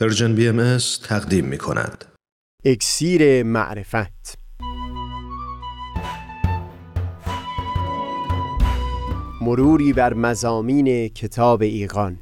Persian BMS تقدیم می کند. اکسیر معرفت. مروری بر مضامین کتاب ایقان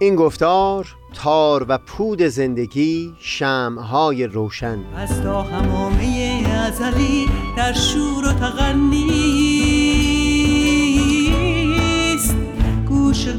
این گفتار تار و پود زندگی شمع‌های روشن. از تا حمامه ازلی در شور و تغنی‌ست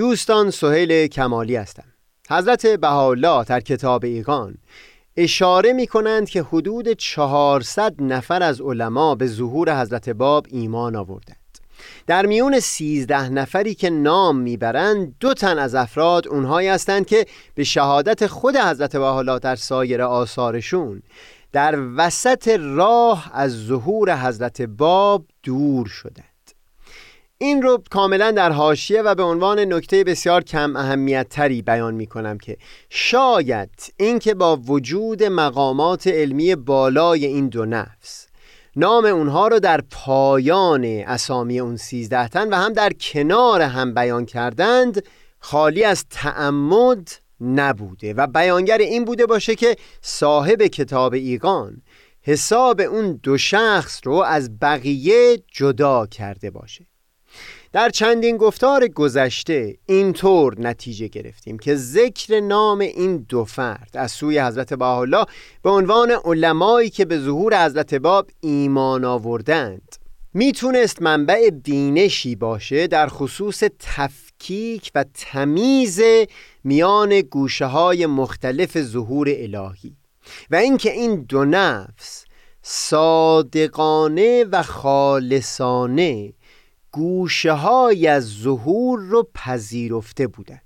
دوستان سهیل کمالی هستم. حضرت بهاءالله در کتاب ایقان اشاره می کنند که حدود 400 نفر از علما به ظهور حضرت باب ایمان آوردند. در میون 13 نفری که نام می‌برند دو تن از افراد اونهایی هستند که به شهادت خود حضرت بهاءالله در سایر آثارشون در وسط راه از ظهور حضرت باب دور شدند. این رو کاملا در حاشیه و به عنوان نکته بسیار کم اهمیت تری بیان می کنم که شاید اینکه با وجود مقامات علمی بالای این دو نفس نام اونها رو در پایان اسامی اون سیزده تن و هم در کنار هم بیان کردند خالی از تعمد نبوده و بیانگر این بوده باشه که صاحب کتاب ایقان حساب اون دو شخص رو از بقیه جدا کرده باشه. در چندین گفتار گذشته اینطور نتیجه گرفتیم که ذکر نام این دو فرد از سوی حضرت بهاءالله به عنوان علمایی که به ظهور حضرت باب ایمان آوردند. می‌تونست منبع بینشی باشه در خصوص تفکیک و تمیز میان گوشه های مختلف ظهور الهی و اینکه این دو نفس صادقانه و خالصانه گوشه های از ظهور رو پذیرفته بودند.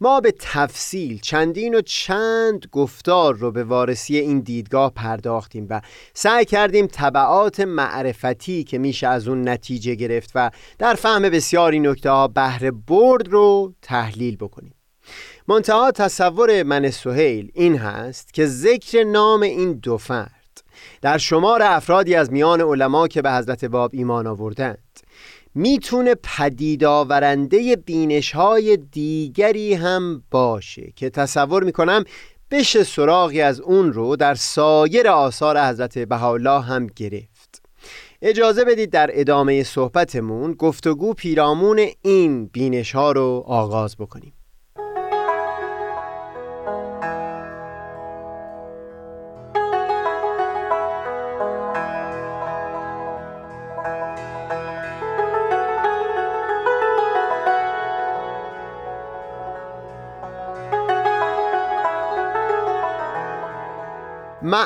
ما به تفصیل چندین و چند گفتار رو به وارسی این دیدگاه پرداختیم و سعی کردیم طبعات معرفتی که میشه از اون نتیجه گرفت و در فهم بسیاری نکته ها بهره برد رو تحلیل بکنیم. منتها تصور من سهیل این هست که ذکر نام این دو فرد در شمار افرادی از میان علما که به حضرت باب ایمان آوردند می‌تونه پدید آورنده بینش های دیگری هم باشه که تصور می‌کنم بشه سراغی از اون رو در سایر آثار حضرت بهاءالله هم گرفت. اجازه بدید در ادامه صحبتمون گفتگو پیرامون این بینش ها رو آغاز بکنیم.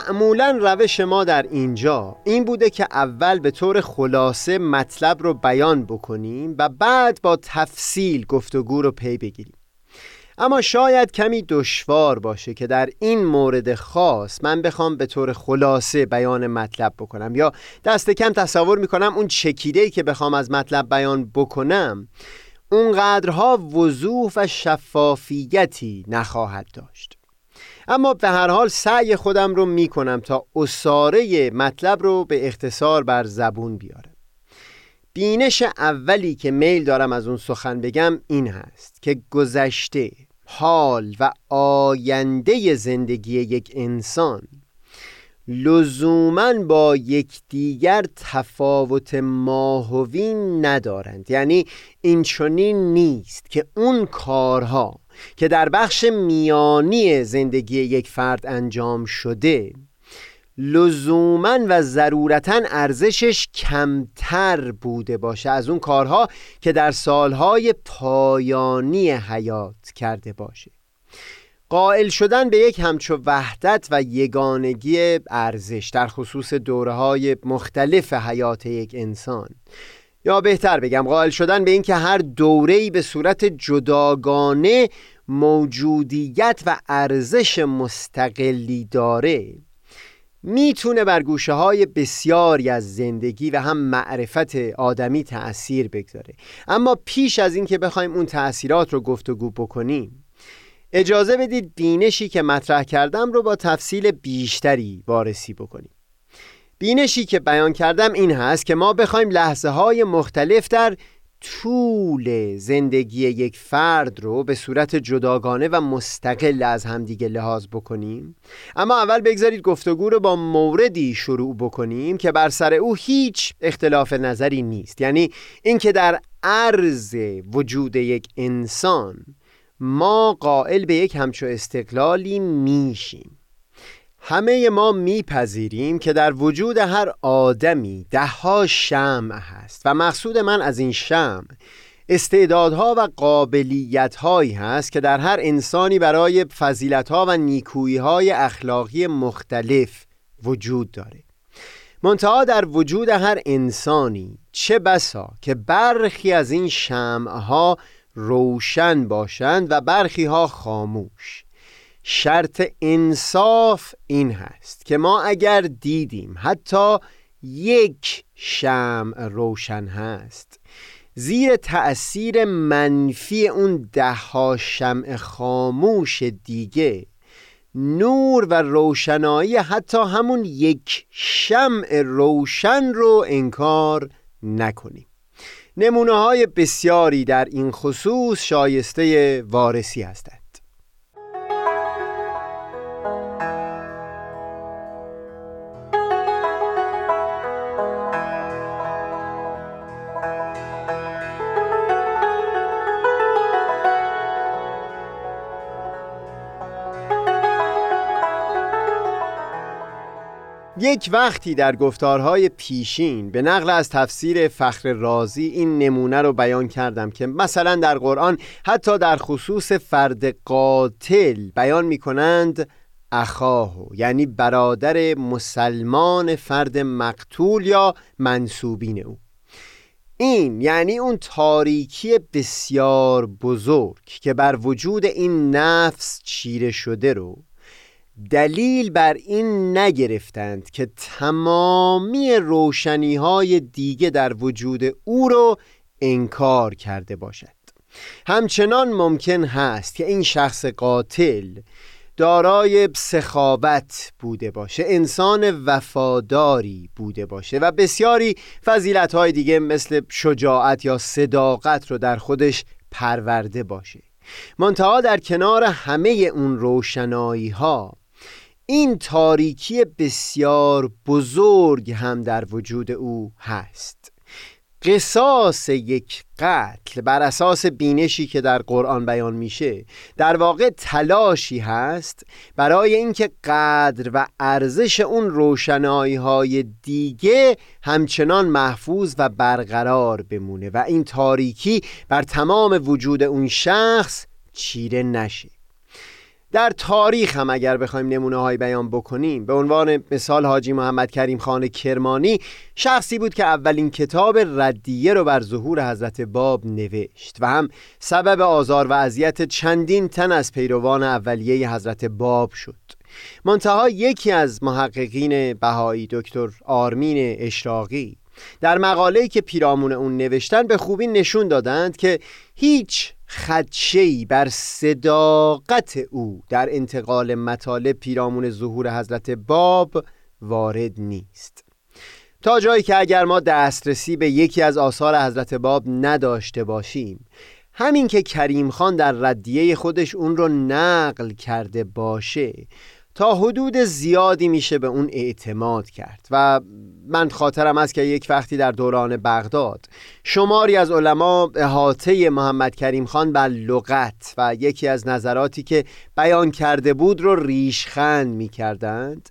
معمولا روش ما در اینجا این بوده که اول به طور خلاصه مطلب رو بیان بکنیم و بعد با تفصیل گفتگو رو پی بگیریم. اما شاید کمی دشوار باشه که در این مورد خاص من بخوام به طور خلاصه بیان مطلب بکنم یا دست کم تصور می‌کنم اون چکیده‌ای که بخوام از مطلب بیان بکنم اونقدرها وضوح و شفافیتی نخواهد داشت. اما به هر حال سعی خودم رو می کنم تا اصاره مطلب رو به اختصار بر زبون بیارم. بینش اولی که میل دارم از اون سخن بگم این هست که گذشته حال و آینده زندگی یک انسان لزوما با یکدیگر تفاوت ماهوی ندارند. یعنی این چنین نیست که اون کارها که در بخش میانی زندگی یک فرد انجام شده. لزوما و ضرورتا ارزشش کمتر بوده باشه از اون کارها که در سالهای پایانی حیات کرده باشه. قائل شدن به یک همچو وحدت و یگانگی ارزش در خصوص دوره های مختلف حیات یک انسان. یا بهتر بگم قائل شدن به اینکه هر دوره‌ای به صورت جداگانه موجودیت و ارزش مستقلی داره می‌تونه بر گوشه های بسیاری از زندگی و هم معرفت آدمی تأثیر بگذاره. اما پیش از اینکه بخوایم اون تأثیرات رو گفتگو بکنیم اجازه بدید بینشی که مطرح کردم رو با تفصیل بیشتری وارسی بکنیم. بینشی که بیان کردم این هست که ما بخوایم لحظه های مختلف در طول زندگی یک فرد رو به صورت جداگانه و مستقل از همدیگه لحاظ بکنیم. اما اول بگذارید گفتگو رو با موردی شروع بکنیم که بر سر او هیچ اختلاف نظری نیست. یعنی اینکه در عرض وجود یک انسان ما قائل به یک همچو استقلالی میشیم. همه ما میپذیریم که در وجود هر آدمی دهها شمع هست و مقصود من از این شمع استعدادها و قابلیتهایی هست که در هر انسانی برای فضیلتها و نیکوییهای اخلاقی مختلف وجود داره. منتها در وجود هر انسانی چه بسا که برخی از این شمعها روشن باشند و برخی ها خاموش. شرط انصاف این هست که ما اگر دیدیم حتی یک شمع روشن هست زیر تأثیر منفی اون دهها شمع خاموش دیگه نور و روشنایی حتی همون یک شمع روشن رو انکار نکنیم. نمونه های بسیاری در این خصوص شایسته وارسی هستند. یک وقتی در گفتارهای پیشین به نقل از تفسیر فخر رازی این نمونه رو بیان کردم که مثلا در قرآن حتی در خصوص فرد قاتل بیان می کنند اخاهو یعنی برادر مسلمان فرد مقتول یا منصوبین او. این یعنی اون تاریکی بسیار بزرگ که بر وجود این نفس چیره شده رو دلیل بر این نگرفتند که تمامی روشنی های دیگه در وجود او رو انکار کرده باشد. همچنان ممکن هست که این شخص قاتل دارای سخاوت بوده باشه انسان وفاداری بوده باشه و بسیاری فضیلت های دیگه مثل شجاعت یا صداقت رو در خودش پرورده باشه. منتها در کنار همه اون روشنایی ها این تاریکی بسیار بزرگ هم در وجود او هست. قصاص یک قتل بر اساس بینشی که در قرآن بیان میشه در واقع تلاشی هست برای اینکه قدر و ارزش اون روشنایی های دیگه همچنان محفوظ و برقرار بمونه و این تاریکی بر تمام وجود اون شخص چیره نشه. در تاریخ هم اگر بخوایم نمونه های بیان بکنیم به عنوان مثال حاجی محمد کریم خان کرمانی شخصی بود که اولین کتاب ردیه رو بر ظهور حضرت باب نوشت و هم سبب آزار و اذیت چندین تن از پیروان اولیه حضرت باب شد. منتها یکی از محققین بهایی دکتر آرمین اشراقی در مقاله‌ای که پیرامون اون نوشتن به خوبی نشون دادند که هیچ خدشهی بر صداقت او در انتقال مطالب پیرامون ظهور حضرت باب وارد نیست. تا جایی که اگر ما دسترسی به یکی از آثار حضرت باب نداشته باشیم همین که کریم خان در ردیه خودش اون رو نقل کرده باشه تا حدود زیادی میشه به اون اعتماد کرد و من خاطرم است که یک وقتی در دوران بغداد شماری از علما احاطه محمد کریم خان بر لغت و یکی از نظراتی که بیان کرده بود رو ریشخند می‌کردند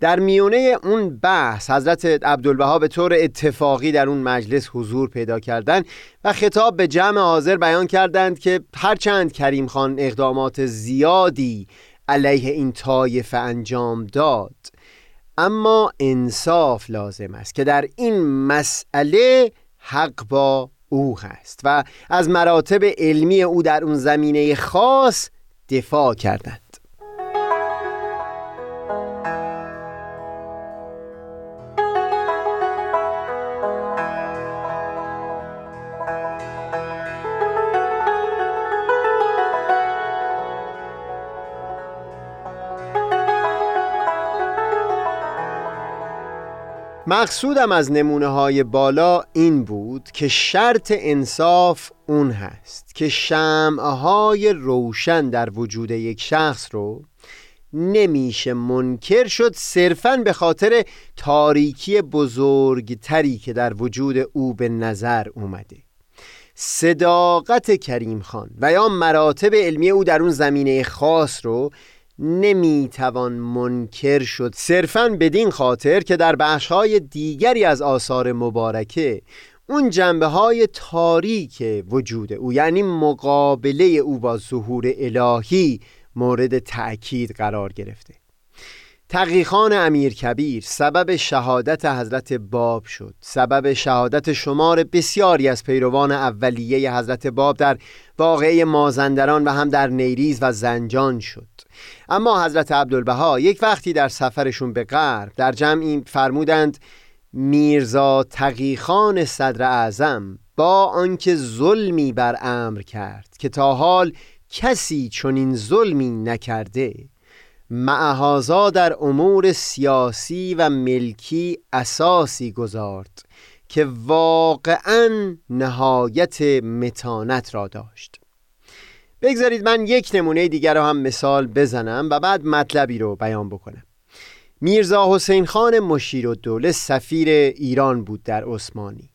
در میونه اون بحث حضرت عبدالبها به طور اتفاقی در اون مجلس حضور پیدا کردند و خطاب به جمع حاضر بیان کردند که هرچند کریم خان اقدامات زیادی علیه این طایفه انجام داد. اما انصاف لازم است که در این مسئله حق با او هست و از مراتب علمی او در اون زمینه خاص دفاع کردند مقصودم از نمونه های بالا این بود که شرط انصاف اون هست که شمعهای روشن در وجود یک شخص رو نمیشه منکر شد صرفا به خاطر تاریکی بزرگتری که در وجود او به نظر اومده. صداقت کریم خان و یا مراتب علمی او در اون زمینه خاص رو نمی‌توان منکر شد. صرفا بدین خاطر که در بخشهای دیگری از آثار مبارکه اون جنبه های تاریک وجود او یعنی مقابله او با ظهور الهی مورد تأکید قرار گرفته. تقیخان امیر کبیر سبب شهادت حضرت باب شد. سبب شهادت شمار بسیاری از پیروان اولیه حضرت باب در واقعه مازندران و هم در نیریز و زنجان شد. اما حضرت عبدالبها یک وقتی در سفرشون به غرب در جمعی فرمودند میرزا تقیخان صدر اعظم با آنکه ظلمی بر امر کرد که تا حال کسی چنین ظلمی نکرده معهازا در امور سیاسی و ملکی اساسی گذارد که واقعا نهایت متانت را داشت. بگذارید من یک نمونه دیگر رو هم مثال بزنم و بعد مطلبی رو بیان بکنم. میرزا حسین خان مشیر و دوله سفیر ایران بود در عثمانی.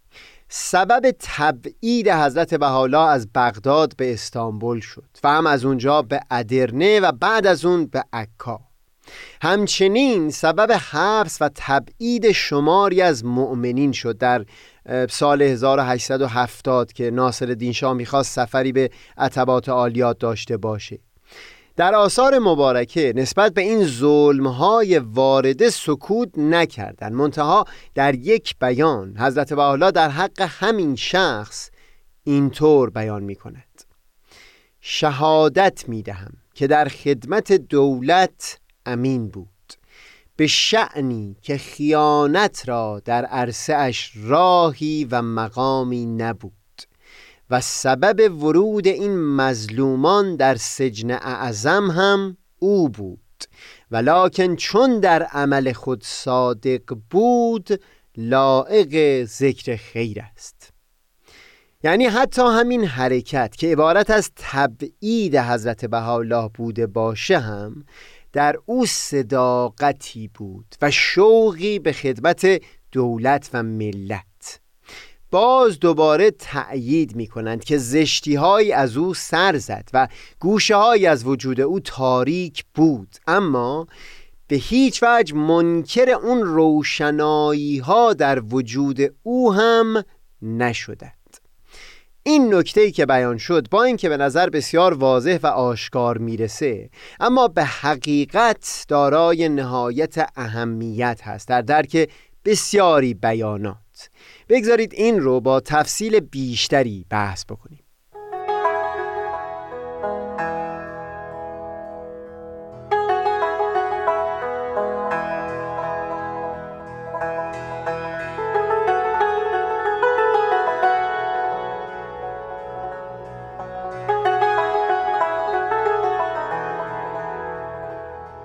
سبب تبعید حضرت بحالا از بغداد به استانبول شد و هم از اونجا به ادرنه و بعد از اون به عکا. همچنین سبب حبس و تبعید شماری از مؤمنین شد در سال 1870 که ناصر الدین شاه می‌خواست سفری به عتبات عالیات داشته باشه. در آثار مبارکه نسبت به این ظلمهای وارده سکوت نکردند. منتها در یک بیان حضرت بحالا در حق همین شخص اینطور بیان می کند شهادت می دهم که در خدمت دولت امین بود. به شعنی که خیانت را در عرصه اش راهی و مقامی نبود و سبب ورود این مظلومان در سجن اعظم هم او بود ولیکن چون در عمل خود صادق بود لائق ذکر خیر است. یعنی حتی همین حرکت که عبارت از تبعید حضرت بهاءالله بوده باشه هم در او صداقتی بود و شوقی به خدمت دولت و ملت. باز دوباره تأیید می کنند که زشتی های از او سر زد و گوشه های از وجود او تاریک بود. اما به هیچ وجه منکر اون روشنایی ها در وجود او هم نشدند این نکته که بیان شد با اینکه به نظر بسیار واضح و آشکار می‌رسه اما به حقیقت دارای نهایت اهمیت هست در درک بسیاری بیانات. بگذارید این رو با تفصیل بیشتری بحث بکنیم.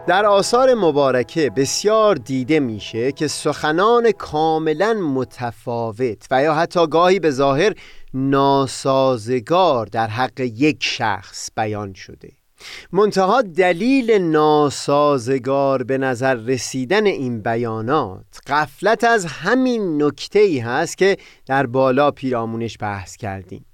در آثار مبارکه بسیار دیده میشه که سخنان کاملا متفاوت و یا حتی گاهی به ظاهر ناسازگار در حق یک شخص بیان شده. منتها دلیل ناسازگار به نظر رسیدن این بیانات قفلت از همین نکته ای هست که در بالا پیرامونش بحث کردیم.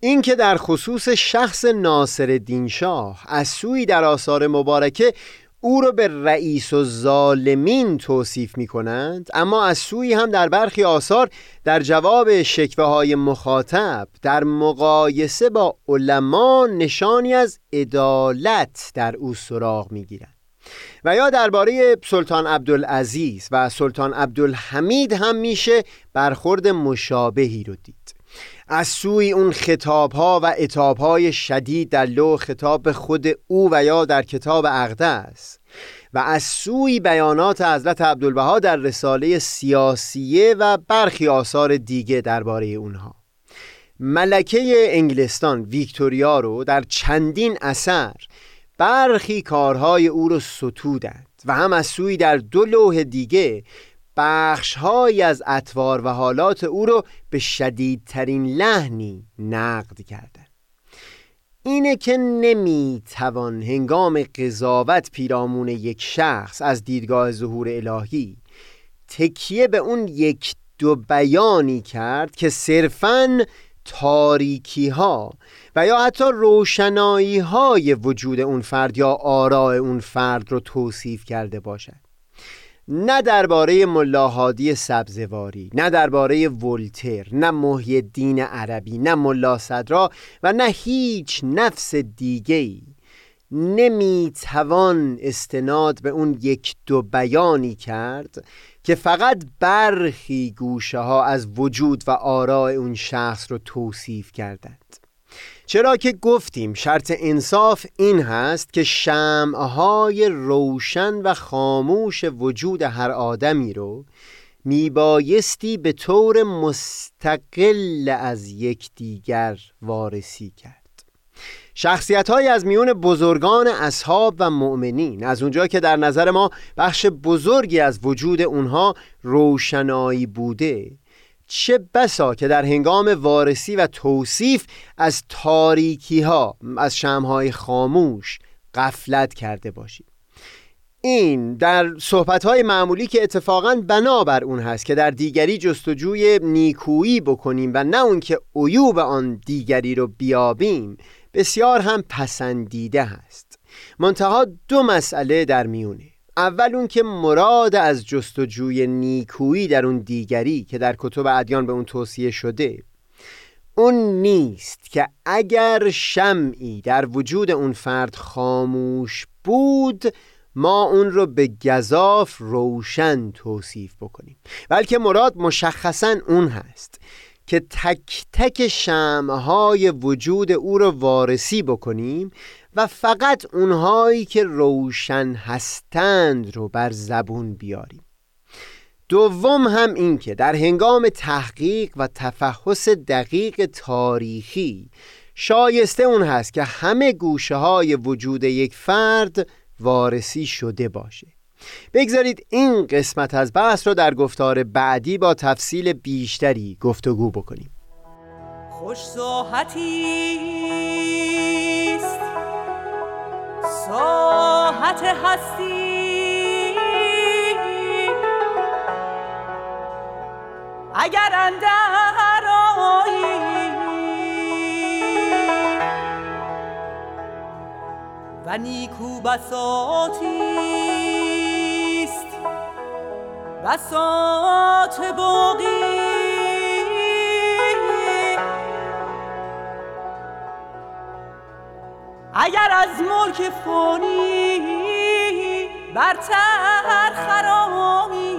اینکه در خصوص شخص ناصر شاه از سوی در آثار مبارکه او رو به رئیس و ظالمین توصیف می کنند اما از سوی هم در برخی آثار در جواب شکوه های مخاطب در مقایسه با علما نشانی از عدالت در او سراغ می گیرند و یا درباره سلطان عبدالعزیز و سلطان عبدالحمید هم میشه برخورد مشابهی رو دید. از سوی اون خطاب ها و اتاب های شدید در لو خطاب خود او و یا در کتاب اقدس و از سوی بیانات حضرت عبدالبها در رساله سیاسیه و برخی آثار دیگه درباره اونها. ملکه انگلستان ویکتوریا رو در چندین اثر برخی کارهای او رو ستودند و هم از سوی در دو لوح دیگه بخشهایی از اطوار و حالات او رو به شدیدترین لحنی نقد کردند. اینه که نمی‌توان هنگام قضاوت پیرامون یک شخص از دیدگاه ظهور الهی تکیه به اون یک دو بیانی کرد که صرفاً تاریکی ها و یا حتی روشنایی های وجود اون فرد یا آراء اون فرد رو توصیف کرده باشد. نه درباره ملاحادی سبزواری نه درباره ولتر نه محی دین عربی نه ملا صدرا و نه هیچ نفس دیگهی نمی‌توان استناد به اون یک دو بیانی کرد که فقط برخی گوشه ها از وجود و آراء اون شخص رو توصیف کردند. چرا که گفتیم شرط انصاف این هست که شمعهای روشن و خاموش وجود هر آدمی رو میبایستی به طور مستقل از یکدیگر وارسی کرد. شخصیت های از میون بزرگان اصحاب و مؤمنین از اونجا که در نظر ما بخش بزرگی از وجود اونها روشنایی بوده چه بسا که در هنگام وارسی و توصیف از تاریکی ها از شمهای خاموش قفلت کرده باشید این در صحبت های معمولی که اتفاقا بنابر اون هست که در دیگری جستجوی نیکویی بکنیم و نه اون که عیوب آن دیگری رو بیابیم بسیار هم پسندیده هست. منتها دو مسئله در میونه. اول اون که مراد از جستجوی نیکویی در اون دیگری که در کتب ادیان به اون توصیه شده اون نیست که اگر شمعی در وجود اون فرد خاموش بود ما اون رو به گذاف روشن توصیف بکنیم. بلکه مراد مشخصا اون هست. که تک تک شمهای وجود او رو وارسی بکنیم و فقط اونهایی که روشن هستند رو بر زبون بیاریم. دوم هم این که در هنگام تحقیق و تفحص دقیق تاریخی شایسته اون هست که همه گوشه های وجود یک فرد وارسی شده باشه. بگذارید این قسمت از بحث رو در گفتار بعدی با تفصیل بیشتری گفتگو بکنیم. خوش ساحتی است. ساحت هستی. اگر اندر و نیکو بساتی. بسات باقی. اگر از ملک فانی برتر خرامی.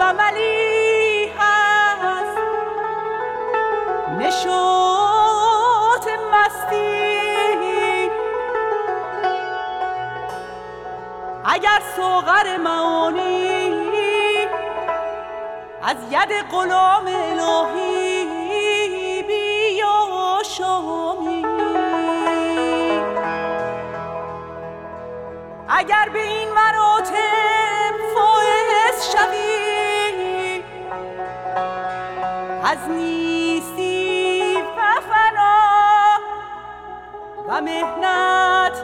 و ملی از ید غلام الهی بیا شامی. اگر به این مراتب فائز شوی از نیستی و فنا و مهنت